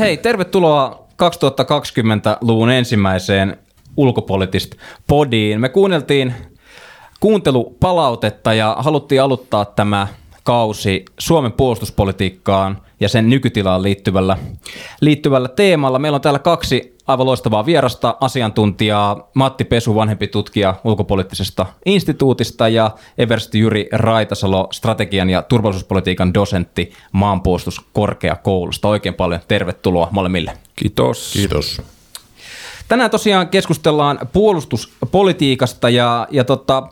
Alright, hei, tervetuloa 2020-luvun ensimmäiseen ulkopoliittista podiin. Me kuunneltiin kuuntelupalautetta ja haluttiin aloittaa tämä kausi Suomen puolustuspolitiikkaan ja sen nykytilaan liittyvällä, liittyvällä teemalla. Meillä on täällä kaksi aivan loistavaa vierasta asiantuntijaa, Matti Pesu, vanhempi tutkija ulkopoliittisesta instituutista ja Eversti Jyri Raitasalo, strategian ja turvallisuuspolitiikan dosentti maanpuolustuskorkeakoulusta. Oikein paljon tervetuloa molemmille. Kiitos. Kiitos. Tänään tosiaan keskustellaan puolustuspolitiikasta ja, ja tota,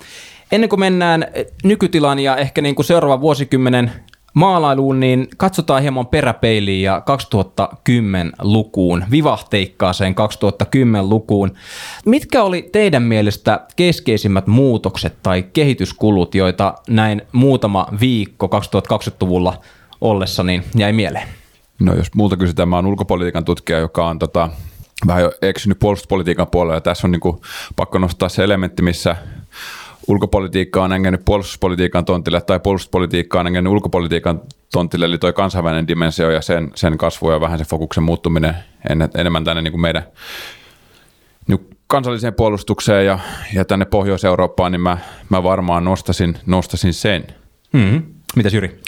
ennen kuin mennään nykytilaan ja ehkä niin kuin seuraavan vuosikymmenen maalailuun, niin katsotaan hieman peräpeiliin ja 2010-lukuun, vivahteikkaaseen 2010-lukuun. Mitkä oli teidän mielestä keskeisimmät muutokset tai kehityskulut, joita näin muutama viikko 2020-luvulla ollessa niin jäi mieleen? No jos muuta kysytään, mä oon ulkopolitiikan tutkija, joka on tota, vähän jo eksynyt puolustuspolitiikan puolella ja tässä on niin kuin, pakko nostaa se elementti, missä ulkopolitiikka on engännyt puolustuspolitiikan tontille tai puolustuspolitiikka on engännyt ulkopolitiikan tontille, eli tuo kansainvälinen dimensio ja sen, sen kasvu ja vähän se fokuksen muuttuminen en, enemmän tänne niin kuin meidän niin kansalliseen puolustukseen ja, ja tänne Pohjois-Eurooppaan, niin mä, mä varmaan nostasin, nostasin sen. Mm-hmm. Mitäs Jyri?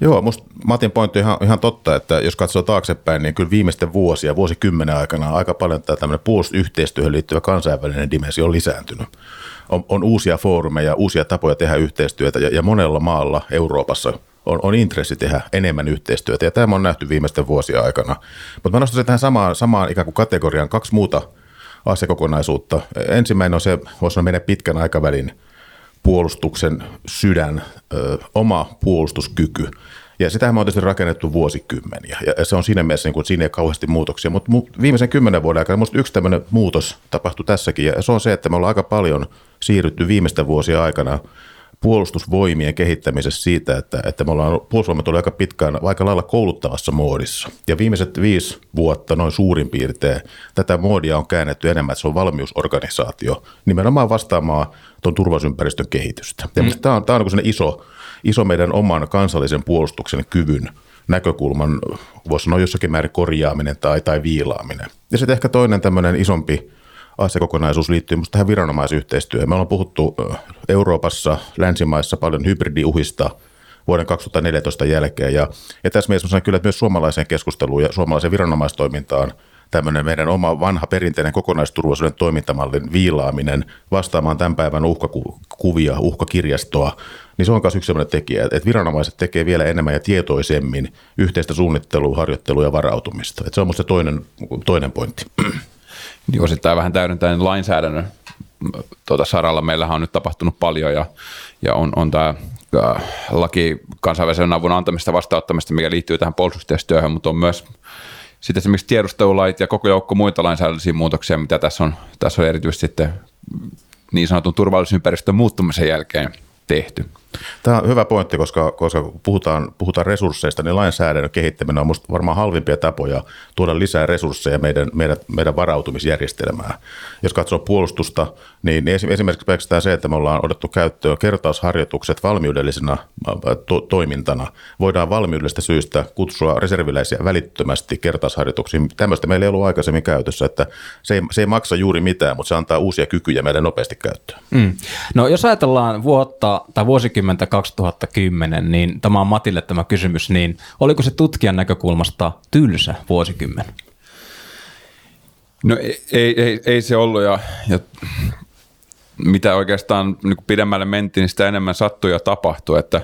Joo, musta Matin pointti on ihan, ihan totta, että jos katsoo taaksepäin, niin kyllä viimeisten vuosia, vuosikymmenen aikana aika paljon tämä tämmöinen puolustusyhteistyöhön liittyvä kansainvälinen dimensio on lisääntynyt on, on uusia foorumeja, uusia tapoja tehdä yhteistyötä ja, ja monella maalla Euroopassa on, on intressi tehdä enemmän yhteistyötä ja tämä on nähty viimeisten vuosien aikana. Mutta mä nostaisin tähän samaan, samaan ikään kuin kategoriaan kaksi muuta asiakokonaisuutta. Ensimmäinen on se, voisi sanoa meidän pitkän aikavälin puolustuksen sydän, ö, oma puolustuskyky. Ja sitähän me on tietysti rakennettu vuosikymmeniä, ja se on siinä mielessä, niin kuin, siinä ei kauheasti muutoksia. Mutta viimeisen kymmenen vuoden aikana minusta yksi tämmöinen muutos tapahtui tässäkin, ja se on se, että me ollaan aika paljon siirrytty viimeisten vuosien aikana puolustusvoimien kehittämisessä siitä, että, että me ollaan puolustusvoimat oli aika pitkään aika lailla kouluttavassa moodissa. Ja viimeiset viisi vuotta noin suurin piirtein tätä moodia on käännetty enemmän, että se on valmiusorganisaatio nimenomaan vastaamaan tuon turvallisuusympäristön kehitystä. Ja mm. tämä on, tämä on niin iso iso meidän oman kansallisen puolustuksen kyvyn näkökulman, voisi sanoa jossakin määrin korjaaminen tai, tai viilaaminen. Ja sitten ehkä toinen tämmöinen isompi asiakokonaisuus liittyy myös tähän viranomaisyhteistyöhön. Me ollaan puhuttu Euroopassa, länsimaissa paljon hybridiuhista vuoden 2014 jälkeen. Ja, ja tässä mielessä sanon kyllä, että myös suomalaiseen keskusteluun ja suomalaiseen viranomaistoimintaan tämmöinen meidän oma vanha perinteinen kokonaisturvallisuuden toimintamallin viilaaminen vastaamaan tämän päivän uhkakuvia, uhkakirjastoa, niin se on myös yksi sellainen tekijä, että viranomaiset tekee vielä enemmän ja tietoisemmin yhteistä suunnittelua, harjoittelua ja varautumista. Että se on minusta toinen, toinen pointti. Niin osittain vähän täydentäen lainsäädännön tuota saralla. Meillähän on nyt tapahtunut paljon ja, ja on, on tämä laki kansainvälisen avun antamista vastaanottamista, mikä liittyy tähän puolustustyöhön, mutta on myös sitten esimerkiksi tiedustelulait ja koko joukko muita lainsäädännöllisiä muutoksia, mitä tässä on, tässä on erityisesti sitten niin sanotun turvallisuusympäristön muuttumisen jälkeen tehty. Tämä on hyvä pointti, koska, koska puhutaan, puhutaan resursseista, niin lainsäädännön kehittäminen on minusta varmaan halvimpia tapoja tuoda lisää resursseja meidän, meidän, meidän varautumisjärjestelmään. Jos katsoo puolustusta, niin esimerkiksi pelkästään se, että me ollaan otettu käyttöön kertausharjoitukset valmiudellisena to- toimintana. Voidaan valmiudellisesta syystä kutsua reserviläisiä välittömästi kertausharjoituksiin. Tämmöistä meillä ei ollut aikaisemmin käytössä, että se ei, se ei maksa juuri mitään, mutta se antaa uusia kykyjä meidän nopeasti käyttöön. Mm. No jos ajatellaan vuotta tai vuosikymmentä, 2010-2010, niin tämä on Matille tämä kysymys, niin oliko se tutkijan näkökulmasta tylsä vuosikymmen? No ei, ei, ei se ollut ja, ja mitä oikeastaan niin pidemmälle mentiin, niin sitä enemmän sattui ja tapahtui, että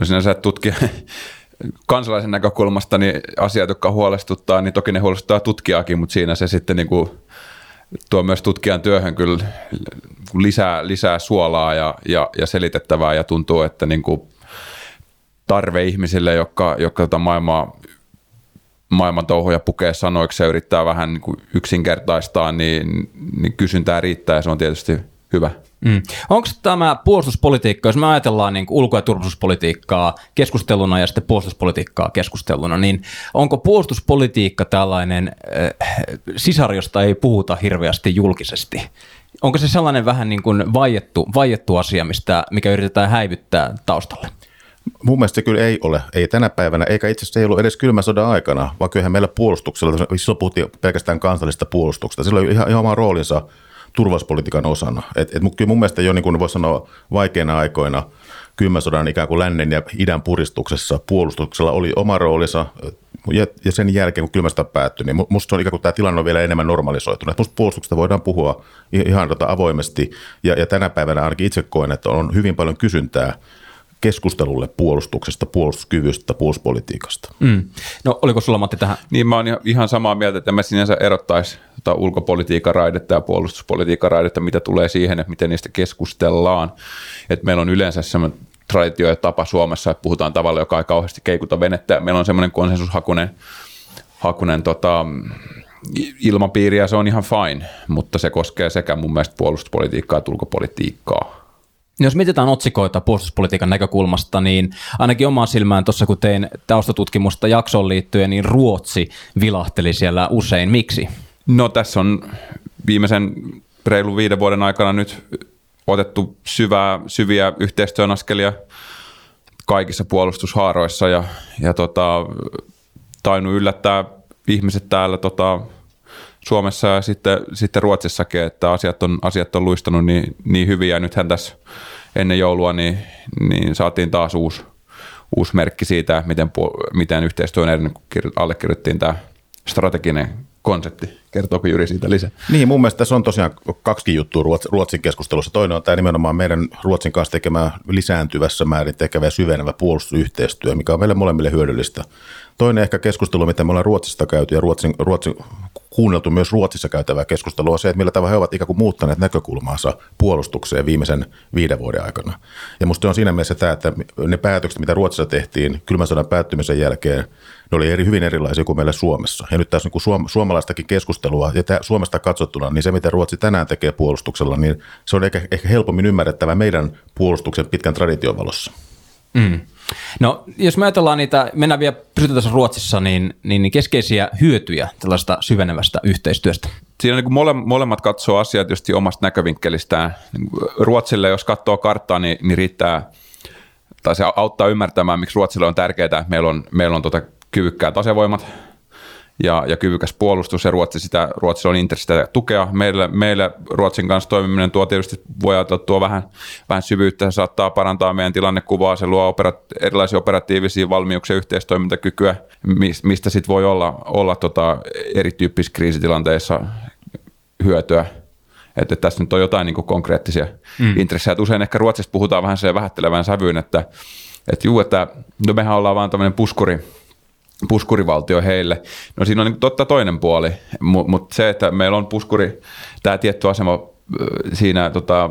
no sinänsä tutkija, kansalaisen näkökulmasta niin asiat, jotka huolestuttaa, niin toki ne huolestuttaa tutkijaakin, mutta siinä se sitten niin kuin tuo myös tutkijan työhön kyllä lisää, lisää suolaa ja, ja, ja selitettävää ja tuntuu, että niin kuin tarve ihmisille, jotka, jotka tota maailmaa, maailman touhuja pukee sanoiksi ja yrittää vähän niin kuin yksinkertaistaa, niin, niin kysyntää riittää ja se on tietysti hyvä. Mm. Onko tämä puolustuspolitiikka, jos me ajatellaan niin ulko- ja turvallisuuspolitiikkaa keskusteluna ja sitten puolustuspolitiikkaa keskusteluna, niin onko puolustuspolitiikka tällainen äh, sisar, josta ei puhuta hirveästi julkisesti? Onko se sellainen vähän niin kuin vaiettu, vaiettu asia, mistä, mikä yritetään häivyttää taustalle? Mun mielestä se kyllä ei ole, ei tänä päivänä, eikä itse asiassa ei ollut edes kylmän sodan aikana, vaan kyllähän meillä puolustuksella, silloin puhuttiin pelkästään kansallista puolustuksesta, sillä oli ihan, ihan oma roolinsa turvallisuuspolitiikan osana. Et, et kyllä mun mielestä jo niin kuin voisi sanoa vaikeina aikoina kylmän sodan ikään kuin lännen ja idän puristuksessa puolustuksella oli oma roolinsa, ja, ja sen jälkeen, kun kylmästä päättyi, niin musta on ikään kuin tämä tilanne on vielä enemmän normalisoitunut. Musta puolustuksesta voidaan puhua ihan tota avoimesti, ja, ja tänä päivänä ainakin itse koen, että on hyvin paljon kysyntää keskustelulle puolustuksesta, puolustuskyvystä, puolustuspolitiikasta. Mm. No oliko sulla Matti tähän? Niin mä oon ihan samaa mieltä, että mä sinänsä erottaisi tota ulkopolitiikan raidetta ja puolustuspolitiikan raidetta, mitä tulee siihen, että miten niistä keskustellaan. Et meillä on yleensä semmoinen traditio ja tapa Suomessa, että puhutaan tavalla, joka ei kauheasti keikuta venettä. Meillä on semmoinen konsensushakunen hakunen, tota, ilmapiiri ja se on ihan fine, mutta se koskee sekä mun mielestä puolustuspolitiikkaa että ulkopolitiikkaa. Jos mietitään otsikoita puolustuspolitiikan näkökulmasta, niin ainakin omaan silmään tuossa kun tein taustatutkimusta jaksoon liittyen, niin Ruotsi vilahteli siellä usein. Miksi? No tässä on viimeisen reilun viiden vuoden aikana nyt otettu syvää, syviä yhteistyön askelia kaikissa puolustushaaroissa ja, ja tota, tainnut yllättää ihmiset täällä tota, Suomessa ja sitten, sitten Ruotsissakin, että asiat on, asiat on luistanut niin, niin hyvin ja nythän tässä ennen joulua niin, niin saatiin taas uusi, uusi merkki siitä, miten, miten yhteistyö on edennyt, kun allekirjoittiin tämä strateginen konsepti. Kertooko Jyri siitä lisää? Niin, mun mielestä tässä on tosiaan kaksi juttua Ruotsin keskustelussa. Toinen on tämä nimenomaan meidän Ruotsin kanssa tekemä lisääntyvässä määrin tekevä ja syvenevä puolustusyhteistyö, mikä on meille molemmille hyödyllistä. Toinen ehkä keskustelu, mitä me ollaan Ruotsista käyty ja Ruotsin, Ruotsin kuunneltu myös Ruotsissa käytävää keskustelua on se, että millä tavalla he ovat ikään kuin muuttaneet näkökulmaansa puolustukseen viimeisen viiden vuoden aikana. Ja musta on siinä mielessä tämä, että ne päätökset, mitä Ruotsissa tehtiin kylmän sodan päättymisen jälkeen, ne oli eri, hyvin erilaisia kuin meillä Suomessa. Ja nyt tässä niin suom- suomalaistakin keskustelua, ja tämä, Suomesta katsottuna, niin se mitä Ruotsi tänään tekee puolustuksella, niin se on ehkä, ehkä helpommin ymmärrettävä meidän puolustuksen pitkän tradition valossa. Mm. No, jos me ajatellaan niitä, mennään vielä, pysytään tässä Ruotsissa, niin, niin, niin keskeisiä hyötyjä tällaista syvenevästä yhteistyöstä. Siinä niin mole, molemmat katsoo asiat tietysti omasta näkövinkkelistään. Niin Ruotsille, jos katsoo karttaa, niin, niin riittää, tai se auttaa ymmärtämään, miksi Ruotsille on tärkeää, että meillä on, meillä on tota kyvykkäät asevoimat, ja, ja kyvykäs puolustus, ja Ruotsi sitä, Ruotsi on intressi sitä tukea. Meille, meille Ruotsin kanssa toimiminen tuo tietysti, voi ajatella, tuo vähän, vähän syvyyttä, se saattaa parantaa meidän tilannekuvaa, se luo operat, erilaisia operatiivisia valmiuksia, yhteistoimintakykyä, mistä sitten voi olla, olla tota erityyppisissä kriisitilanteissa hyötyä. Että tässä nyt on jotain niin konkreettisia mm. intressejä. usein ehkä Ruotsissa puhutaan vähän se vähättelevän sävyyn, että, että juu, että no mehän ollaan vaan tämmöinen puskuri, puskurivaltio heille. No siinä on niin totta toinen puoli, mutta se, että meillä on puskuri, tämä tietty asema siinä tota,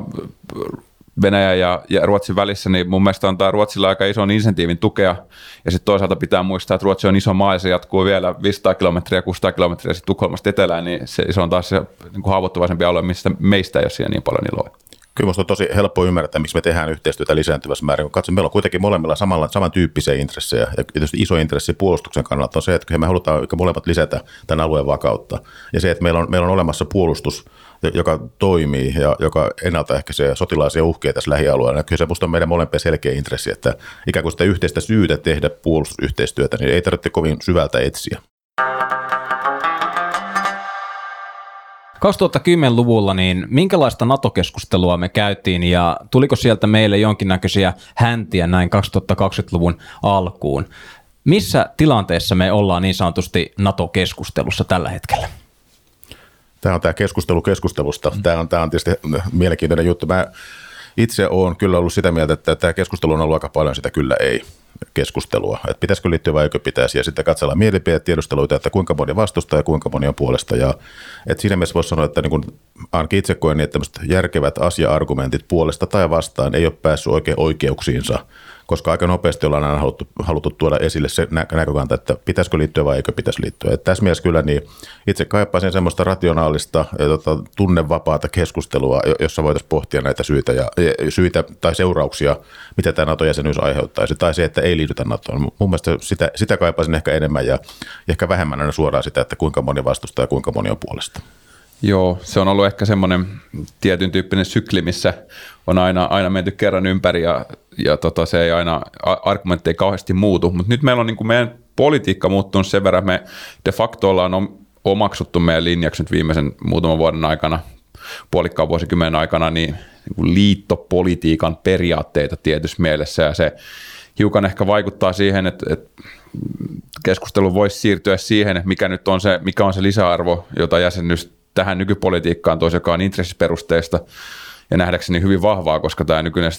Venäjän ja, ja Ruotsin välissä, niin mun mielestä antaa Ruotsilla aika ison insentiivin tukea. Ja sitten toisaalta pitää muistaa, että Ruotsi on iso maa ja se jatkuu vielä 500 kilometriä, 600 kilometriä sitten Tukholmasta etelään, niin se, se on taas se niin haavoittuvaisempi alue, mistä meistä ei ole siinä niin paljon iloa. Kyllä minusta on tosi helppo ymmärtää, miksi me tehdään yhteistyötä lisääntyvässä määrin. Kun katson, meillä on kuitenkin molemmilla samalla, samantyyppisiä intressejä. Ja tietysti iso intressi puolustuksen kannalta on se, että me halutaan molemmat lisätä tämän alueen vakautta. Ja se, että meillä on, meillä on olemassa puolustus, joka toimii ja joka ennaltaehkäisee sotilaisia uhkia tässä lähialueella. Kyllä se minusta on meidän molempien selkeä intressi, että ikään kuin sitä yhteistä syytä tehdä puolustusyhteistyötä, niin ei tarvitse kovin syvältä etsiä. 2010-luvulla, niin minkälaista NATO-keskustelua me käytiin ja tuliko sieltä meille jonkinnäköisiä häntiä näin 2020-luvun alkuun? Missä tilanteessa me ollaan niin sanotusti NATO-keskustelussa tällä hetkellä? Tämä on tämä keskustelu keskustelusta. Tämä on, tämä on tietysti mielenkiintoinen juttu. Mä itse olen kyllä ollut sitä mieltä, että tämä keskustelu on ollut aika paljon sitä kyllä ei keskustelua, että pitäisikö liittyä vai eikö pitäisi, ja sitten katsellaan mielipidetiedusteluita, että kuinka moni vastustaa ja kuinka moni on puolesta, ja että siinä mielessä voisi sanoa, että niin kuin, ainakin itse koen niin, että järkevät asia-argumentit puolesta tai vastaan ei ole päässyt oikein oikeuksiinsa koska aika nopeasti ollaan aina haluttu, haluttu tuoda esille se näkökanta, että pitäisikö liittyä vai eikö pitäisi liittyä. Että tässä mielessä kyllä niin itse kaipaisin semmoista rationaalista ja tota, tunnevapaata keskustelua, jossa voitaisiin pohtia näitä syitä, ja, syitä tai seurauksia, mitä tämä NATO-jäsenyys aiheuttaisi, tai se, että ei liitytä NATOon. Mun mielestä sitä, sitä kaipaisin ehkä enemmän ja, ja ehkä vähemmän aina suoraan sitä, että kuinka moni vastustaa ja kuinka moni on puolesta. Joo, se on ollut ehkä semmoinen tietyn tyyppinen sykli, missä on aina, aina menty kerran ympäri ja, ja tota, se ei aina, argumentti ei kauheasti muutu, mutta nyt meillä on niin kuin meidän politiikka muuttunut sen verran, me de facto ollaan omaksuttu meidän linjaksi nyt viimeisen muutaman vuoden aikana, puolikkaan vuosikymmenen aikana, niin, niin liittopolitiikan periaatteita tietyssä mielessä. Ja se hiukan ehkä vaikuttaa siihen, että, että keskustelu voisi siirtyä siihen, mikä nyt on se, mikä on se lisäarvo, jota jäsenyys tähän nykypolitiikkaan toisi, joka on intressiperusteista ja nähdäkseni hyvin vahvaa, koska tämä nykyinen,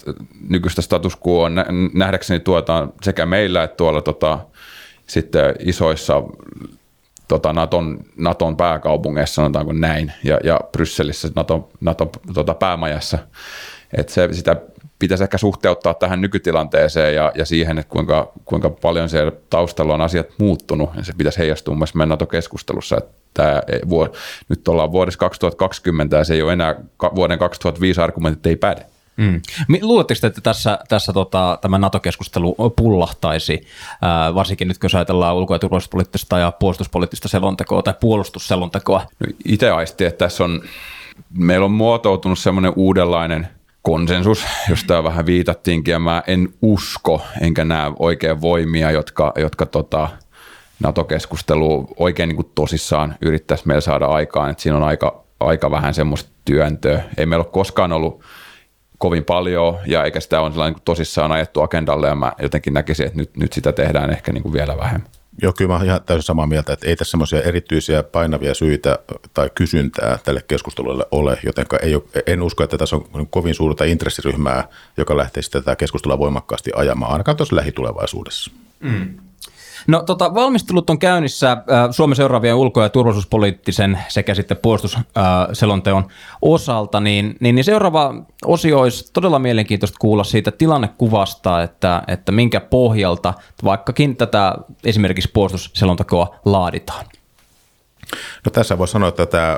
nykyistä status quo on nähdäkseni tuotaan sekä meillä että tuolla tota, sitten isoissa tota, Naton, Naton pääkaupungeissa, sanotaanko näin, ja, ja Brysselissä Naton, Naton tota, päämajassa. että se, sitä pitäisi ehkä suhteuttaa tähän nykytilanteeseen ja, ja siihen, että kuinka, kuinka paljon siellä taustalla on asiat muuttunut, ja se pitäisi heijastua myös meidän NATO-keskustelussa, että tämä vuod- nyt ollaan vuodessa 2020 ja se ei ole enää vuoden 2005 argumentit ei päde. Mm. Luuletteko, että tässä, tässä tota, tämä NATO-keskustelu pullahtaisi, ää, varsinkin nyt kun ajatellaan ulko- ja turvallisuuspoliittista ja puolustuspoliittista selontekoa tai puolustusselontekoa? No, itse aisti, että tässä on, meillä on muotoutunut semmoinen uudenlainen konsensus, josta vähän viitattiinkin, ja mä en usko, enkä näe oikein voimia, jotka, jotka tota, NATO-keskustelu oikein niin kuin tosissaan yrittäisi meillä saada aikaan, että siinä on aika, aika vähän semmoista työntöä. Ei meillä ole koskaan ollut kovin paljon ja eikä sitä ole sellainen tosissaan ajettu agendalle ja mä jotenkin näkisin, että nyt, nyt sitä tehdään ehkä niin kuin vielä vähemmän. Joo, kyllä mä olen ihan täysin samaa mieltä, että ei tässä semmoisia erityisiä painavia syitä tai kysyntää tälle keskustelulle ole, joten ei ole, en usko, että tässä on kovin suurta intressiryhmää, joka lähtee tätä keskustelua voimakkaasti ajamaan, ainakaan tuossa lähitulevaisuudessa. Mm. No tota, valmistelut on käynnissä äh, Suomen seuraavien ulko- ja turvallisuuspoliittisen sekä sitten puolustusselonteon osalta, niin, niin, niin seuraava osio olisi todella mielenkiintoista kuulla siitä tilannekuvasta, että, että minkä pohjalta vaikkakin tätä esimerkiksi puolustusselontekoa laaditaan. No tässä voi sanoa, että tämä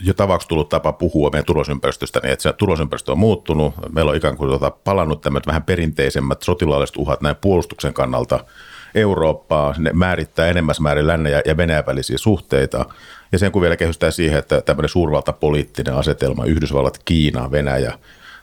jo tavaksi tullut tapa puhua meidän turvallisuusympäristöstä, niin että se turvallisuusympäristö on muuttunut. Meillä on ikään kuin tuota palannut tämmöiset vähän perinteisemmät sotilaalliset uhat näin puolustuksen kannalta – Eurooppaa, ne määrittää enemmän määrin lännen ja, ja Venäjän välisiä suhteita. Ja sen kun vielä kehystää siihen, että tämmöinen suurvaltapoliittinen asetelma, Yhdysvallat, Kiina, Venäjä,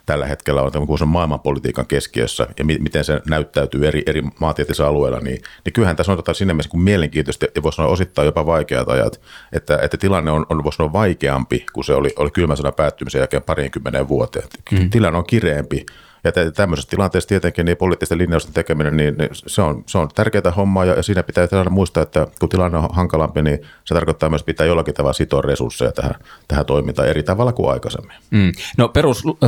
tällä hetkellä on tämmöinen maailmanpolitiikan keskiössä ja mi- miten se näyttäytyy eri, eri maantieteellisillä alueilla, niin, niin kyllähän tässä on tota sinne mielessä kuin mielenkiintoista ja voisi sanoa osittain jopa vaikeat ajat, että, että tilanne on, on voisi sanoa vaikeampi kuin se oli, oli kylmän sodan päättymisen jälkeen parinkymmenen vuoteen. Mm. Tilanne on kireempi ja tämmöisessä tilanteessa tietenkin niin poliittisten linjausten tekeminen, niin, niin se, on, se on tärkeää hommaa ja siinä pitää aina muistaa, että kun tilanne on hankalampi, niin se tarkoittaa myös, pitää jollakin tavalla sitoa resursseja tähän, tähän toimintaan eri tavalla kuin aikaisemmin. Mm. No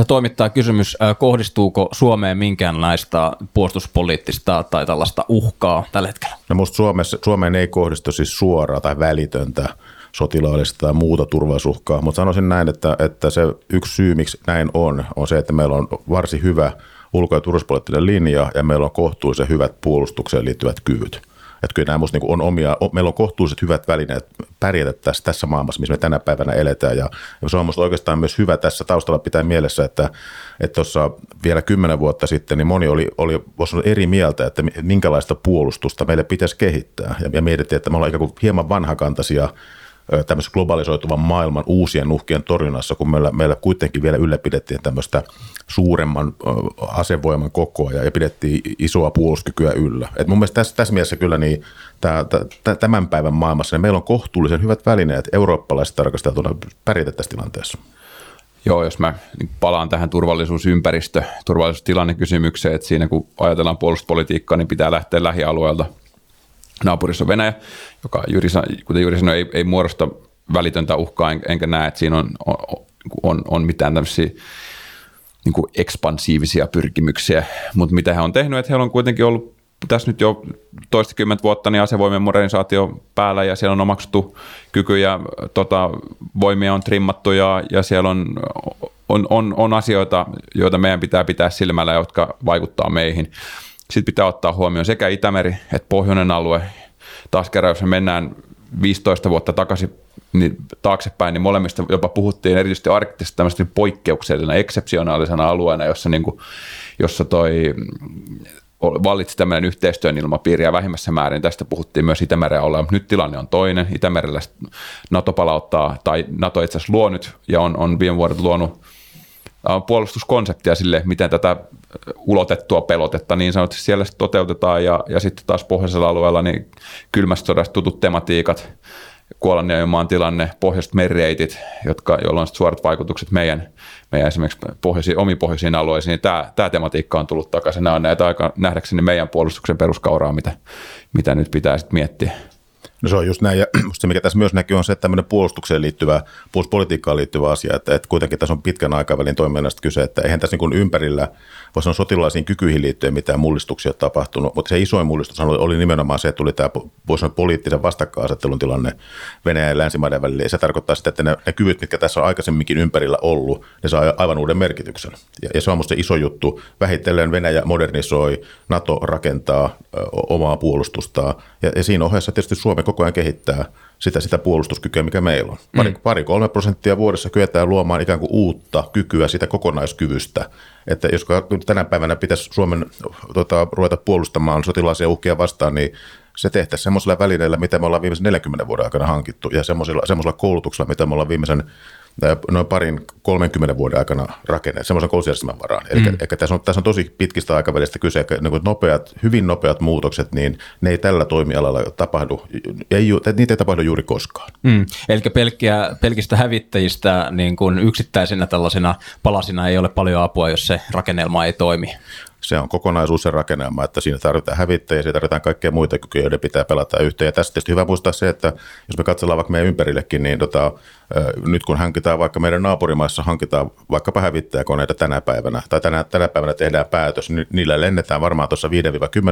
toimittaa kysymys, kohdistuuko Suomeen minkäänlaista puolustuspoliittista tai tällaista uhkaa tällä hetkellä? No musta Suomessa, Suomeen ei kohdistu siis suoraa tai välitöntä sotilaallista tai muuta turvallisuusuhkaa, mutta sanoisin näin, että, että se yksi syy, miksi näin on, on se, että meillä on varsin hyvä ulko- ja turvallisuuspoliittinen linja ja meillä on kohtuullisen hyvät puolustukseen liittyvät kyvyt. Että kyllä nämä niin on omia, meillä on kohtuulliset hyvät välineet pärjätä tässä, tässä maailmassa, missä me tänä päivänä eletään. Ja, ja se on minusta oikeastaan myös hyvä tässä taustalla pitää mielessä, että tuossa vielä kymmenen vuotta sitten niin moni oli, oli olla eri mieltä, että minkälaista puolustusta meille pitäisi kehittää. Ja, ja mietittiin, että me ollaan ikään kuin hieman vanhakantaisia tämmöisen globalisoituvan maailman uusien uhkien torjunnassa, kun meillä, meillä kuitenkin vielä ylläpidettiin tämmöistä suuremman asevoiman kokoa ja, pidettiin isoa puolustuskykyä yllä. Et mun mielestä tässä, tässä mielessä kyllä niin tämän päivän maailmassa niin meillä on kohtuullisen hyvät välineet eurooppalaiset tarkasteltuna pärjätä tässä tilanteessa. Joo, jos mä palaan tähän turvallisuusympäristö, turvallisuustilannekysymykseen, että siinä kun ajatellaan puolustuspolitiikkaa, niin pitää lähteä lähialueelta – naapurissa on Venäjä, joka juuri, kuten juuri sanoi, ei, ei muodosta välitöntä uhkaa, en, enkä näe, että siinä on, on, on, on mitään tämmöisiä niin kuin ekspansiivisia pyrkimyksiä, mutta mitä he on tehnyt, että heillä on kuitenkin ollut tässä nyt jo toistakymmentä vuotta niin asevoimien modernisaatio päällä ja siellä on omaksuttu kykyjä, tota, voimia on trimmattu ja, ja siellä on, on, on, on asioita, joita meidän pitää pitää silmällä, jotka vaikuttaa meihin. Sitten pitää ottaa huomioon sekä Itämeri että pohjoinen alue. Taas kerran, jos me mennään 15 vuotta takaisin niin taaksepäin, niin molemmista jopa puhuttiin erityisesti arktisesta tämmöistä poikkeuksellisena, eksepsionaalisena alueena, jossa, niin kuin, jossa toi vallitsi tämmöinen yhteistyön ilmapiiri ja vähimmässä määrin tästä puhuttiin myös Itämeren olla, mutta nyt tilanne on toinen. Itämerellä NATO palauttaa, tai NATO itse asiassa luo nyt ja on, on viime vuodet luonut puolustuskonseptia sille, miten tätä ulotettua pelotetta niin sanotusti siellä toteutetaan ja, ja sitten taas pohjoisella alueella niin kylmästä sodasta tutut tematiikat, Kuolan maan tilanne, pohjoiset merireitit, jotka, joilla on suorat vaikutukset meidän, meidän esimerkiksi pohjoisiin, omiin pohjoisiin alueisiin, niin tämä, tämä tematiikka on tullut takaisin. Nämä on näitä aika nähdäkseni meidän puolustuksen peruskauraa, mitä, mitä nyt pitää sitten miettiä. No se on just näin, ja se mikä tässä myös näkyy on se, että tämmöinen puolustukseen liittyvä, puolustuspolitiikkaan liittyvä asia, että, että kuitenkin tässä on pitkän aikavälin toiminnasta kyse, että eihän tässä niin ympärillä, voi sanoa sotilaisiin kykyihin liittyen mitään mullistuksia ole tapahtunut, mutta se isoin mullistus oli nimenomaan se, että tuli tämä voi sanoa, poliittisen vastakkainasettelun tilanne Venäjän ja länsimaiden välillä, ja se tarkoittaa sitä, että ne, ne kyvyt, mitkä tässä on aikaisemminkin ympärillä ollut, ne saa aivan uuden merkityksen. Ja, ja se on musta se iso juttu. Vähitellen Venäjä modernisoi, NATO rakentaa ö, omaa puolustustaan, ja, ja siinä ohessa tietysti Suomi koko ajan kehittää sitä, sitä puolustuskykyä, mikä meillä on. Pari, mm. pari kolme prosenttia vuodessa kyetään luomaan ikään kuin uutta kykyä sitä kokonaiskyvystä. Että jos tänä päivänä pitäisi Suomen tota, ruveta puolustamaan sotilaisia uhkia vastaan, niin se tehtäisiin semmoisella välineillä, mitä me ollaan viimeisen 40 vuoden aikana hankittu, ja semmoisella, semmoisella koulutuksella, mitä me ollaan viimeisen noin parin 30 vuoden aikana rakennettu, semmoisen koulutusjärjestelmän varaan. Eli, mm. eli tässä, on, tässä on tosi pitkistä aikavälistä kyse, niin nopeat, hyvin nopeat muutokset, niin ne ei tällä toimialalla tapahdu, ei, niitä ei tapahdu juuri koskaan. Mm. Eli pelkkiä, pelkistä hävittäjistä niin kuin yksittäisinä tällaisina palasina ei ole paljon apua, jos se rakennelma ei toimi se on kokonaisuus se rakennelma, että siinä tarvitaan hävittäjiä, siinä tarvitaan kaikkea muita kykyjä, joiden pitää pelata yhteen. Ja tässä tietysti hyvä muistaa se, että jos me katsellaan vaikka meidän ympärillekin, niin tota, nyt kun hankitaan vaikka meidän naapurimaissa, hankitaan vaikkapa hävittäjäkoneita tänä päivänä, tai tänä, tänä päivänä tehdään päätös, niin niillä lennetään varmaan tuossa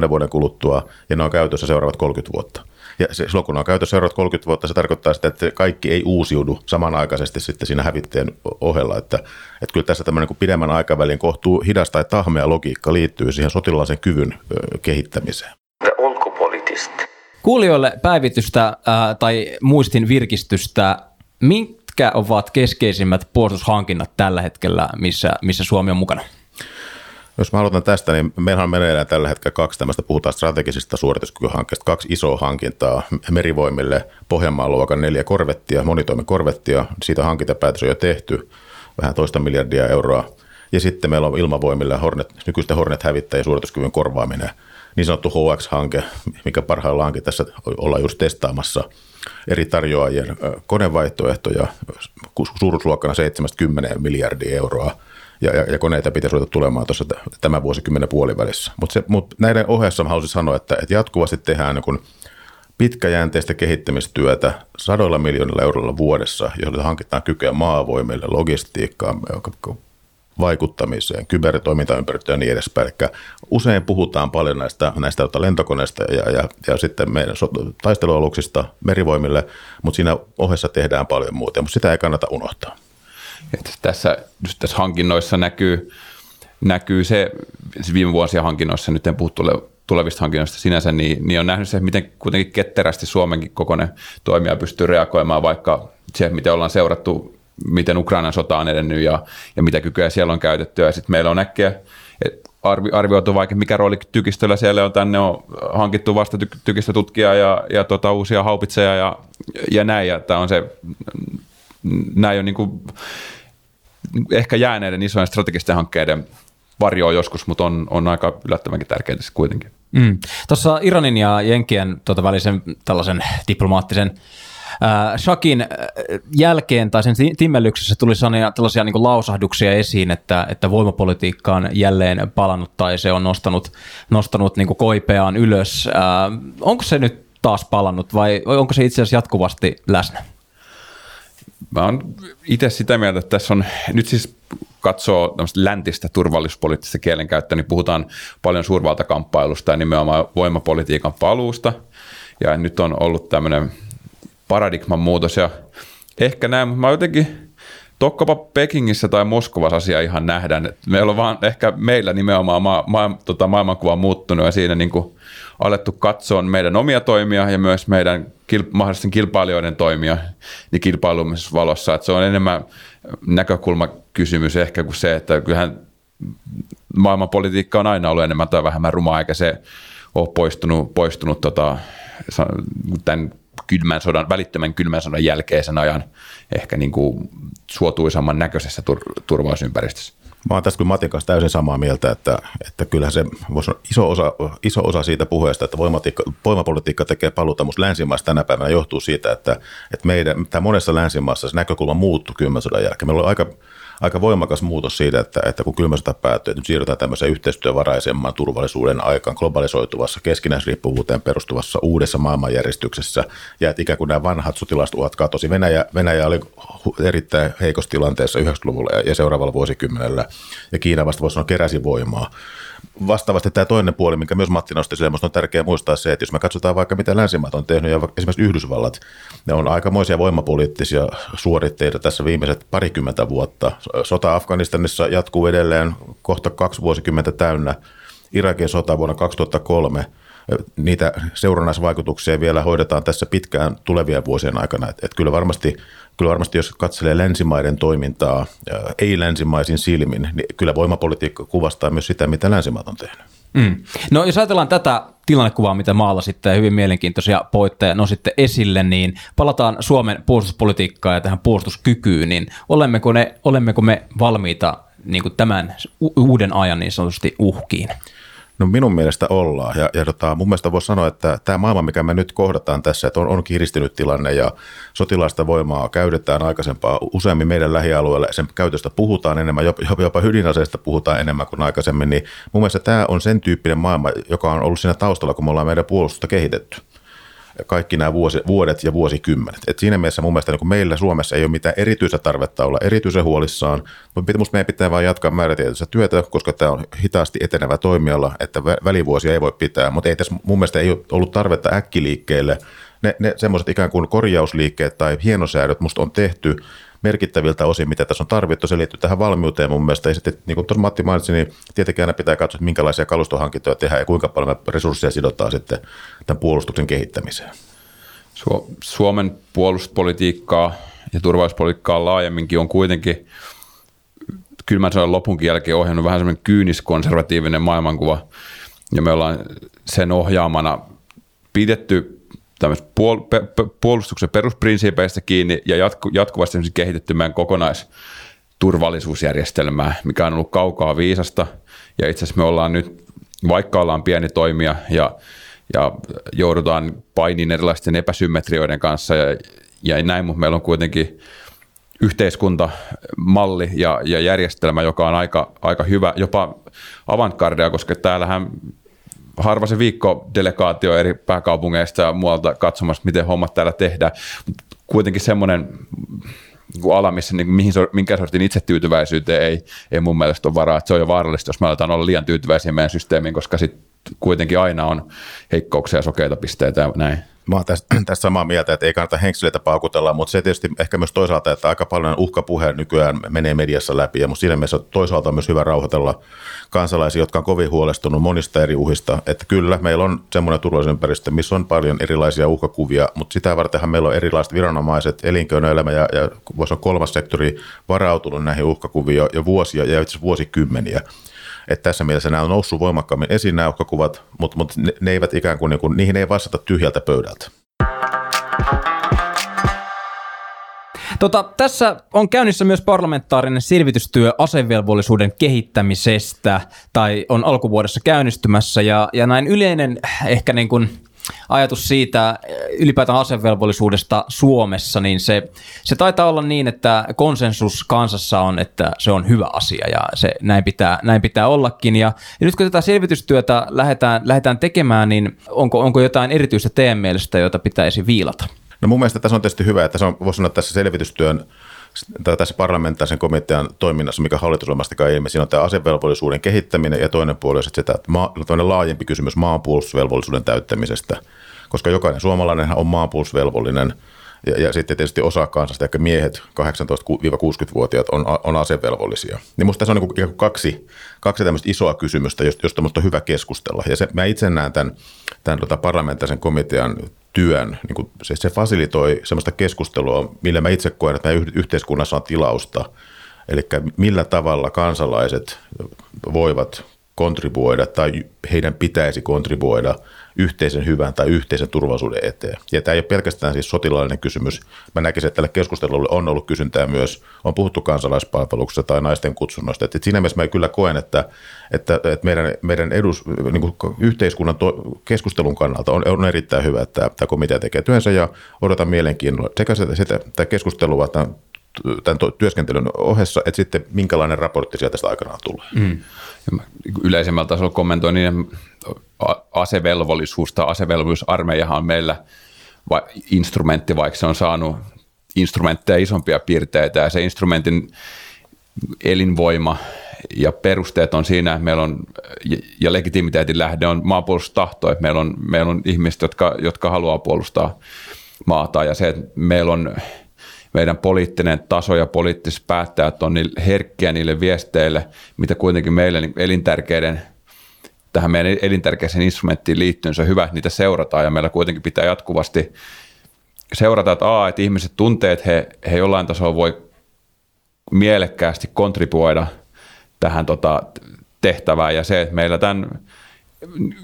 5-10 vuoden kuluttua, ja ne on käytössä seuraavat 30 vuotta. Ja se, silloin kun on käytössä seuraavat 30 vuotta, se tarkoittaa sitä, että kaikki ei uusiudu samanaikaisesti sitten siinä hävittäjän ohella. Että, että kyllä tässä tämmöinen kuin pidemmän aikavälin kohtuu hidas tai tahmea logiikka liittyy siihen sotilaisen kyvyn kehittämiseen. Kuulijoille päivitystä ää, tai muistin virkistystä. Mitkä ovat keskeisimmät puolustushankinnat tällä hetkellä, missä, missä Suomi on mukana? Jos mä aloitan tästä, niin meillähän on meneillään tällä hetkellä kaksi tämmöistä, puhutaan strategisista suorituskykyhankkeista, kaksi isoa hankintaa merivoimille, Pohjanmaan luokan neljä korvettia, monitoimikorvettia, siitä hankintapäätös on jo tehty, vähän toista miljardia euroa. Ja sitten meillä on ilmavoimille Hornet, nykyistä Hornet-hävittäjien suorituskyvyn korvaaminen, niin sanottu HX-hanke, mikä parhaillaankin tässä ollaan just testaamassa. Eri tarjoajien konevaihtoehtoja suuruusluokkana 70 miljardia euroa – ja, ja, ja koneita pitäisi ruveta tulemaan tuossa tämän vuosikymmenen puolivälissä. Mutta mut näiden ohessa haluaisin sanoa, että, että jatkuvasti tehdään niin pitkäjänteistä kehittämistyötä sadoilla miljoonilla euroilla vuodessa, joilla hankitaan kykyä maavoimille, logistiikkaan, vaikuttamiseen, kybertoimintaympäristöön ja niin edespäin. Eli usein puhutaan paljon näistä, näistä lentokoneista ja, ja, ja sitten meidän taistelualuksista merivoimille, mutta siinä ohessa tehdään paljon muuta, mutta sitä ei kannata unohtaa. Että tässä, just tässä hankinnoissa näkyy, näkyy se, viime vuosien hankinnoissa, nyt en puhu tulevista hankinnoista sinänsä, niin, niin on nähnyt se, miten kuitenkin ketterästi Suomenkin kokoinen toimija pystyy reagoimaan, vaikka se, miten ollaan seurattu, miten Ukrainan sota on edennyt ja, ja mitä kykyjä siellä on käytetty. Ja sitten meillä on äkkiä arvi, arvioitu vaikka mikä rooli tykistöllä siellä on, tänne on hankittu vasta ty, tykistötutkija ja, ja tota, uusia haupitseja ja, ja näin. Ja tämä on se, näin on niin kuin, ehkä jääneiden isojen strategisten hankkeiden varjoa joskus, mutta on, on aika yllättävänkin tärkeää kuitenkin. Mm. Tuossa Iranin ja Jenkien tuota välisen tällaisen diplomaattisen äh, Shakin äh, jälkeen tai sen timmellyksessä tuli tällaisia niin lausahduksia esiin, että, että voimapolitiikka on jälleen palannut tai se on nostanut, nostanut niin koipeaan ylös. Äh, onko se nyt taas palannut vai onko se itse asiassa jatkuvasti läsnä? Mä oon itse sitä mieltä, että tässä on, nyt siis katsoo läntistä turvallisuuspoliittista kielenkäyttöä, niin puhutaan paljon suurvaltakamppailusta ja nimenomaan voimapolitiikan paluusta. Ja nyt on ollut tämmöinen paradigman muutos ja ehkä näin, mutta mä jotenkin tokkopa Pekingissä tai Moskovassa asia ihan nähdään. Meillä on vaan ehkä meillä nimenomaan ma- ma- tota maailmankuva muuttunut ja siinä niin kuin alettu katsoa meidän omia toimia ja myös meidän kil- mahdollisten kilpailijoiden toimia niin kilpailumisessa valossa. Että se on enemmän näkökulmakysymys ehkä kuin se, että kyllähän maailmanpolitiikka on aina ollut enemmän tai vähemmän rumaa, eikä se ole poistunut, poistunut tota, tämän kylmän sodan, välittömän kylmän sodan jälkeisen ajan ehkä niin kuin suotuisamman näköisessä tur- turvallisuusympäristössä. Mä oon tässä kyllä Matin kanssa täysin samaa mieltä, että, että kyllä se voisi olla iso osa, iso osa siitä puheesta, että voimapolitiikka tekee paluuta musta länsimaissa tänä päivänä johtuu siitä, että, että meidän, tämä monessa länsimaassa se näkökulma muuttui kylmän sodan jälkeen. Meillä oli aika aika voimakas muutos siitä, että, että kun kylmä sota päättyy, että nyt siirrytään tämmöiseen yhteistyövaraisemman turvallisuuden aikaan globalisoituvassa, keskinäisriippuvuuteen perustuvassa uudessa maailmanjärjestyksessä, ja että ikään kuin nämä vanhat sotilastuhat katosi. Venäjä, Venäjä oli erittäin heikossa tilanteessa 90-luvulla ja seuraavalla vuosikymmenellä, ja Kiina vasta voisi sanoa keräsi voimaa vastaavasti tämä toinen puoli, minkä myös Matti nosti esille, on tärkeää muistaa se, että jos me katsotaan vaikka mitä länsimaat on tehnyt ja esimerkiksi Yhdysvallat, ne on aikamoisia voimapoliittisia suoritteita tässä viimeiset parikymmentä vuotta. Sota Afganistanissa jatkuu edelleen kohta kaksi vuosikymmentä täynnä. Irakin sota vuonna 2003 niitä seurannaisvaikutuksia vielä hoidetaan tässä pitkään tulevien vuosien aikana. Et, et kyllä, varmasti, kyllä varmasti, jos katselee länsimaiden toimintaa ei-länsimaisin silmin, niin kyllä voimapolitiikka kuvastaa myös sitä, mitä länsimaat on tehnyt. Mm. No jos ajatellaan tätä tilannekuvaa, mitä maalla sitten hyvin mielenkiintoisia poitteja nositte esille, niin palataan Suomen puolustuspolitiikkaan ja tähän puolustuskykyyn, niin olemmeko, ne, olemmeko me valmiita niin kuin tämän uuden ajan niin sanotusti uhkiin? No minun mielestä ollaan. Ja, ja tota, mun mielestä voisi sanoa, että tämä maailma, mikä me nyt kohdataan tässä, että on, on kiristynyt tilanne ja sotilaista voimaa käytetään aikaisempaa useammin meidän lähialueella, sen käytöstä puhutaan enemmän, jopa, jopa ydinaseista puhutaan enemmän kuin aikaisemmin, niin mun mielestä tämä on sen tyyppinen maailma, joka on ollut siinä taustalla, kun me ollaan meidän puolustusta kehitetty kaikki nämä vuosi, vuodet ja vuosikymmenet. Et siinä mielessä mun mielestä niin meillä Suomessa ei ole mitään erityistä tarvetta olla erityisen huolissaan, mutta minusta meidän pitää vain jatkaa määrätietoista työtä, koska tämä on hitaasti etenevä toimiala, että välivuosia ei voi pitää, mutta ei tässä mun mielestä ei ole ollut tarvetta äkkiliikkeelle. Ne, ne semmoiset ikään kuin korjausliikkeet tai hienosäädöt musta on tehty merkittäviltä osin, mitä tässä on tarvittu. Se liittyy tähän valmiuteen mun mielestä. Ja sitten, niin kuin tuossa Matti mainitsi, niin tietenkin aina pitää katsoa, että minkälaisia kalustohankintoja tehdään ja kuinka paljon resursseja sidotaan sitten tämän puolustuksen kehittämiseen. Suomen puolustuspolitiikkaa ja turvallisuuspolitiikkaa laajemminkin on kuitenkin kylmän sodan lopunkin jälkeen ohjannut vähän semmoinen kyyniskonservatiivinen maailmankuva, ja me ollaan sen ohjaamana pidetty puol- pe- puolustuksen perusprinsiipeistä kiinni ja jatku- jatkuvasti kehitetty meidän kokonaisturvallisuusjärjestelmää, mikä on ollut kaukaa viisasta. Ja itse asiassa me ollaan nyt, vaikka ollaan pieni toimija ja, ja joudutaan painiin erilaisten epäsymmetrioiden kanssa ja, ja näin, mutta meillä on kuitenkin yhteiskuntamalli ja, ja järjestelmä, joka on aika, aika hyvä, jopa avantgardea, koska täällähän harva se viikko delegaatio eri pääkaupungeista ja muualta katsomassa, miten hommat täällä tehdään. Kuitenkin semmoinen niin ala, missä niin, mihin, minkä sortin itsetyytyväisyyteen ei, ei mun mielestä ole varaa. Että se on jo vaarallista, jos me aletaan olla liian tyytyväisiä meidän systeemiin, koska sitten kuitenkin aina on heikkouksia ja sokeita pisteitä ja näin. Mä oon tästä, tästä samaa mieltä, että ei kannata henkseleitä paukutella, mutta se tietysti ehkä myös toisaalta, että aika paljon uhkapuhe nykyään menee mediassa läpi ja siinä mielessä toisaalta on myös hyvä rauhoitella kansalaisia, jotka on kovin huolestunut monista eri uhista. Että kyllä, meillä on semmoinen turvallisuusympäristö, missä on paljon erilaisia uhkakuvia, mutta sitä vartenhan meillä on erilaiset viranomaiset, elinkeinoelämä ja, ja voisi olla kolmas sektori varautunut näihin uhkakuviin jo, jo vuosia ja itse asiassa vuosikymmeniä. Että tässä mielessä nämä on noussut voimakkaammin esiin nämä uhkakuvat, mutta, mutta ne, ne eivät ikään kuin, niin kuin, niihin ei vastata tyhjältä pöydältä. Tota, tässä on käynnissä myös parlamentaarinen selvitystyö asevelvollisuuden kehittämisestä, tai on alkuvuodessa käynnistymässä, ja, ja näin yleinen ehkä niin kuin ajatus siitä ylipäätään asevelvollisuudesta Suomessa, niin se, se taitaa olla niin, että konsensus kansassa on, että se on hyvä asia ja se näin pitää, näin pitää ollakin. Ja, ja nyt kun tätä selvitystyötä lähdetään, lähdetään tekemään, niin onko, onko jotain erityistä teidän mielestä, jota pitäisi viilata? No mun mielestä tässä on tietysti hyvä, että se on, voisi sanoa tässä selvitystyön tässä parlamentaarisen komitean toiminnassa, mikä hallitusohjelmastakaan ilmi, siinä on tämä asevelvollisuuden kehittäminen ja toinen puoli on maa, toinen laajempi kysymys maanpuolustusvelvollisuuden täyttämisestä, koska jokainen suomalainen on maanpuolustusvelvollinen ja, ja sitten tietysti osa kansasta, ehkä miehet 18-60-vuotiaat on, on asevelvollisia. Niin musta tässä on niin kaksi, kaksi tämmöistä isoa kysymystä, josta on hyvä keskustella. Ja se, mä itse näen tämän, tämän tota parlamentaarisen komitean työn, niin kuin se, se fasilitoi sellaista keskustelua, millä mä itse koen, että meidän yhteiskunnassa on tilausta Eli millä tavalla kansalaiset voivat kontribuoida tai heidän pitäisi kontribuoida yhteisen hyvän tai yhteisen turvallisuuden eteen. Ja tämä ei ole pelkästään siis sotilaallinen kysymys. Mä näkisin, että tälle keskustelulle on ollut kysyntää myös, on puhuttu kansalaispalveluksesta tai naisten kutsunnoista. Että siinä mielessä mä kyllä koen, että, että, että meidän, meidän edus, niin yhteiskunnan to, keskustelun kannalta on, on erittäin hyvä, että tämä komitea tekee työnsä ja odotan mielenkiinnolla sekä sitä, sitä, sitä keskustelua tämän, tämän työskentelyn ohessa, että sitten minkälainen raportti sieltä tästä aikanaan tulee. Mm. Yleisemmällä tasolla kommentoin niin asevelvollisuus tai asevelvollisuusarmeijahan on meillä va- instrumentti, vaikka se on saanut instrumentteja isompia piirteitä. Ja se instrumentin elinvoima ja perusteet on siinä, että meillä on, ja legitimiteetin lähde on maanpuolustustahto, että meillä on, meillä on ihmiset, jotka, jotka haluaa puolustaa maata ja se, että meillä on meidän poliittinen taso ja poliittiset päättäjät on herkkiä niille viesteille, mitä kuitenkin meille niin elintärkeiden tähän meidän elintärkeäseen instrumenttiin liittyen, se on hyvä, että niitä seurataan ja meillä kuitenkin pitää jatkuvasti seurata, että, a, että ihmiset tuntee, että he, he jollain tasolla voi mielekkäästi kontribuoida tähän tota, tehtävään ja se, että meillä tämän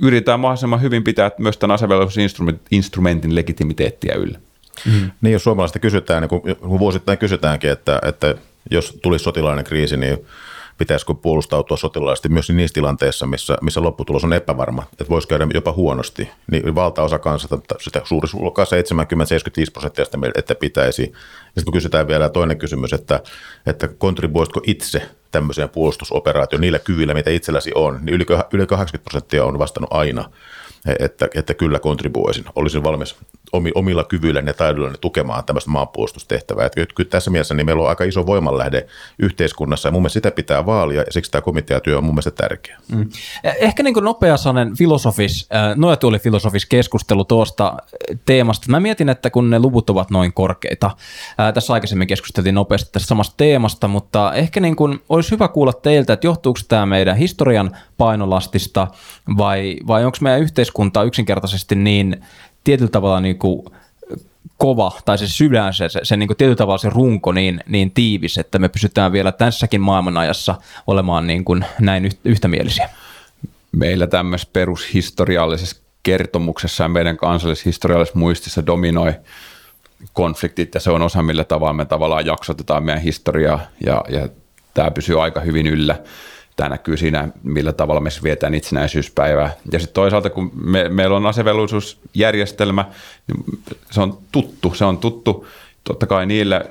yritetään mahdollisimman hyvin pitää myös tämän asevelvollisuusinstrumentin legitimiteettiä yllä. Mm. Niin, jos suomalaista kysytään, niin kun vuosittain kysytäänkin, että, että jos tulisi sotilainen kriisi, niin pitäisikö puolustautua sotilaallisesti myös niissä tilanteissa, missä, missä lopputulos on epävarma, että voisi käydä jopa huonosti. Niin valtaosa kansasta, sitä suurisuusluokkaa 70-75 prosenttia sitä, että pitäisi. Ja sitten kun kysytään vielä toinen kysymys, että, että kontribuoisitko itse tämmöiseen puolustusoperaatioon niillä kyvillä, mitä itselläsi on, niin yli, yli 80 prosenttia on vastannut aina että, että kyllä kontribuoisin, olisin valmis omilla kyvyillä ja taidoilla tukemaan tämmöistä maanpuolustustehtävää. Että kyllä tässä mielessä niin meillä on aika iso voimanlähde yhteiskunnassa ja mun mielestä sitä pitää vaalia ja siksi tämä komiteatyö on mun mielestä tärkeä. Mm. Ehkä niin nopeasanen filosofis, äh, nojatuoli filosofis keskustelu tuosta teemasta. Mä mietin, että kun ne luvut ovat noin korkeita, tässä aikaisemmin keskusteltiin nopeasti tästä samasta teemasta, mutta ehkä niin kuin olisi hyvä kuulla teiltä, että johtuuko tämä meidän historian painolastista vai, vai onko meidän yhteiskunta yksinkertaisesti niin tietyllä tavalla niin kuin kova, tai se sydän, se, se, se niin kuin tietyllä tavalla se runko niin, niin tiivis, että me pysytään vielä tässäkin maailmanajassa olemaan niin kuin näin yhtämielisiä. Meillä tämmöisessä perushistoriallisessa kertomuksessa ja meidän kansallishistoriallisessa muistissa dominoi konfliktit ja se on osa millä tavalla me tavallaan jaksotetaan meidän historiaa ja, ja tämä pysyy aika hyvin yllä. Tämä näkyy siinä, millä tavalla me vietään itsenäisyyspäivää. Ja sitten toisaalta, kun me, meillä on asevelvollisuusjärjestelmä, niin se on tuttu. Se on tuttu totta kai niille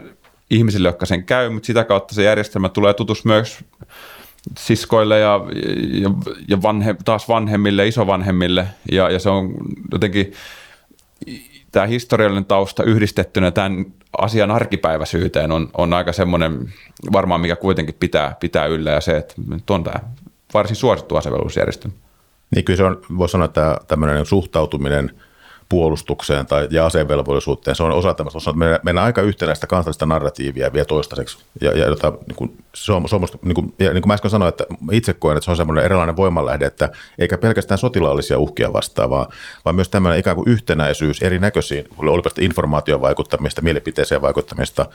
ihmisille, jotka sen käy, mutta sitä kautta se järjestelmä tulee tutus myös siskoille ja, ja, ja vanhe, taas vanhemmille, isovanhemmille. Ja, ja se on jotenkin tämä historiallinen tausta yhdistettynä tämän asian arkipäiväisyyteen on, on aika semmoinen varmaan, mikä kuitenkin pitää, pitää yllä ja se, että on tämä varsin suosittu asevelvollisuusjärjestelmä. Niin kyllä se on, voi sanoa, että tämmöinen suhtautuminen – puolustukseen tai, ja asevelvollisuuteen. Se on osa tämmöistä, osa, meidän, meidän aika yhtenäistä kansallista narratiivia vielä toistaiseksi. Ja, ja jota, niin kuin, se on, se on musta, niin kuin, ja niin kuin mä äsken sanoin, että itse koen, että se on semmoinen erilainen voimanlähde, että eikä pelkästään sotilaallisia uhkia vastaan, vaan, vaan myös tämmöinen ikään kuin yhtenäisyys erinäköisiin, olipa informaation vaikuttamista, mielipiteeseen vaikuttamista,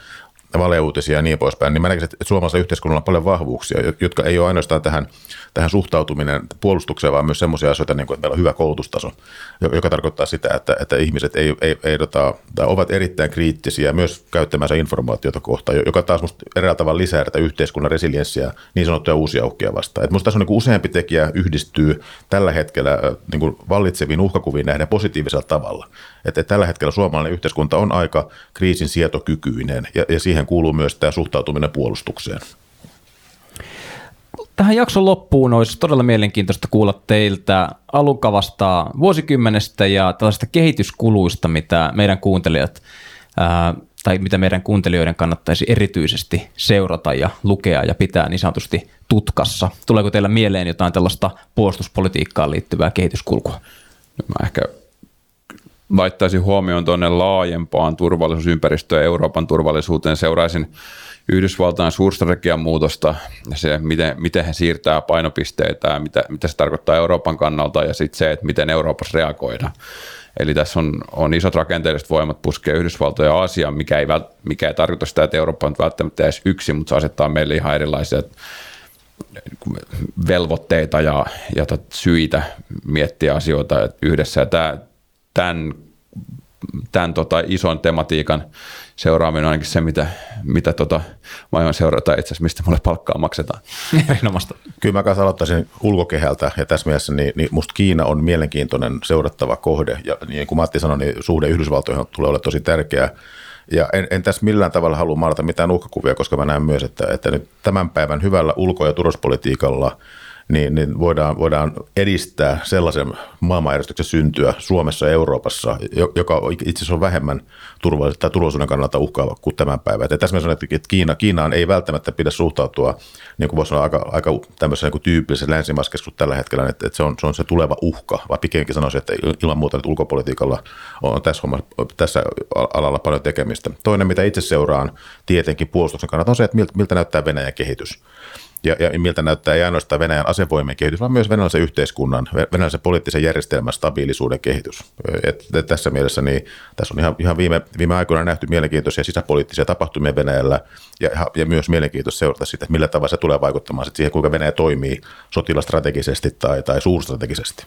valeuutisia ja niin poispäin, niin mä näkisin, että suomalaisella yhteiskunnalla on paljon vahvuuksia, jotka ei ole ainoastaan tähän, tähän suhtautuminen puolustukseen, vaan myös sellaisia asioita, niin kuin, että meillä on hyvä koulutustaso, joka tarkoittaa sitä, että, että ihmiset ei, ei, ei, dota, tai ovat erittäin kriittisiä myös käyttämänsä informaatiota kohtaan, joka taas musta eräällä tavalla lisää tätä yhteiskunnan resilienssiä niin sanottuja uusia uhkia vastaan. Että musta tässä on niin useampi tekijä yhdistyy tällä hetkellä niin kuin vallitseviin uhkakuviin nähden positiivisella tavalla. Että, tällä hetkellä suomalainen yhteiskunta on aika kriisin sietokykyinen ja, ja siihen kuuluu myös tämä suhtautuminen puolustukseen. Tähän jakson loppuun olisi todella mielenkiintoista kuulla teiltä alukavasta vuosikymmenestä ja tällaista kehityskuluista, mitä meidän kuuntelijat ää, tai mitä meidän kuuntelijoiden kannattaisi erityisesti seurata ja lukea ja pitää niin sanotusti tutkassa. Tuleeko teillä mieleen jotain tällaista puolustuspolitiikkaan liittyvää kehityskulkua? No mä ehkä laittaisin huomioon tuonne laajempaan turvallisuusympäristöön Euroopan turvallisuuteen. Seuraisin Yhdysvaltain suurstrategian muutosta se, miten, miten he siirtää painopisteitä ja mitä, mitä se tarkoittaa Euroopan kannalta ja sitten se, että miten Euroopassa reagoidaan. Eli tässä on, on isot rakenteelliset voimat puskea Yhdysvaltoja ja Aasiaan, mikä ei, vält, mikä ei tarkoita sitä, että Eurooppa on välttämättä edes yksi, mutta se asettaa meille ihan erilaisia velvoitteita ja, ja tot, syitä miettiä asioita yhdessä. Ja tämä, tämän, tämän tota ison tematiikan seuraaminen on ainakin se, mitä, mitä tota, mä aion seurata itse asiassa, mistä mulle palkkaa maksetaan. Erinomasta. Kyllä mä kanssa aloittaisin ulkokehältä ja tässä mielessä niin, niin musta Kiina on mielenkiintoinen seurattava kohde ja niin kuin Matti sanoi, niin suhde Yhdysvaltoihin tulee olla tosi tärkeä. Ja en, en tässä millään tavalla halua maalata mitään uhkakuvia, koska mä näen myös, että, että nyt tämän päivän hyvällä ulko- ja turvallisuuspolitiikalla – niin, niin voidaan, voidaan edistää sellaisen maailmanjärjestyksen syntyä Suomessa ja Euroopassa, joka itse asiassa on vähemmän turvallisuuden, tai turvallisuuden kannalta uhkaava kuin tämän päivän. Ja tässä mä sanon, että Kiina, Kiinaan ei välttämättä pidä suhtautua, niin kuin voisi sanoa, aika, aika tämmöisessä niin tyypillisessä länsimaisessa tällä hetkellä, että, että se, on, se on se tuleva uhka, vai pikemminkin sanoisin, että ilman muuta että ulkopolitiikalla on tässä, homma, tässä alalla paljon tekemistä. Toinen, mitä itse seuraan tietenkin puolustuksen kannalta, on se, että miltä näyttää Venäjän kehitys ja, ja miltä näyttää ei ainoastaan Venäjän asevoimien kehitys, vaan myös venäläisen yhteiskunnan, venäläisen poliittisen järjestelmän stabiilisuuden kehitys. Et, et tässä mielessä niin, tässä on ihan, ihan viime, viime aikoina nähty mielenkiintoisia sisäpoliittisia tapahtumia Venäjällä ja, ja myös mielenkiintoista seurata sitä, että millä tavalla se tulee vaikuttamaan siihen, kuinka Venäjä toimii sotilastrategisesti tai, tai suurstrategisesti.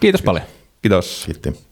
Kiitos paljon. Kiitos. Kiitos.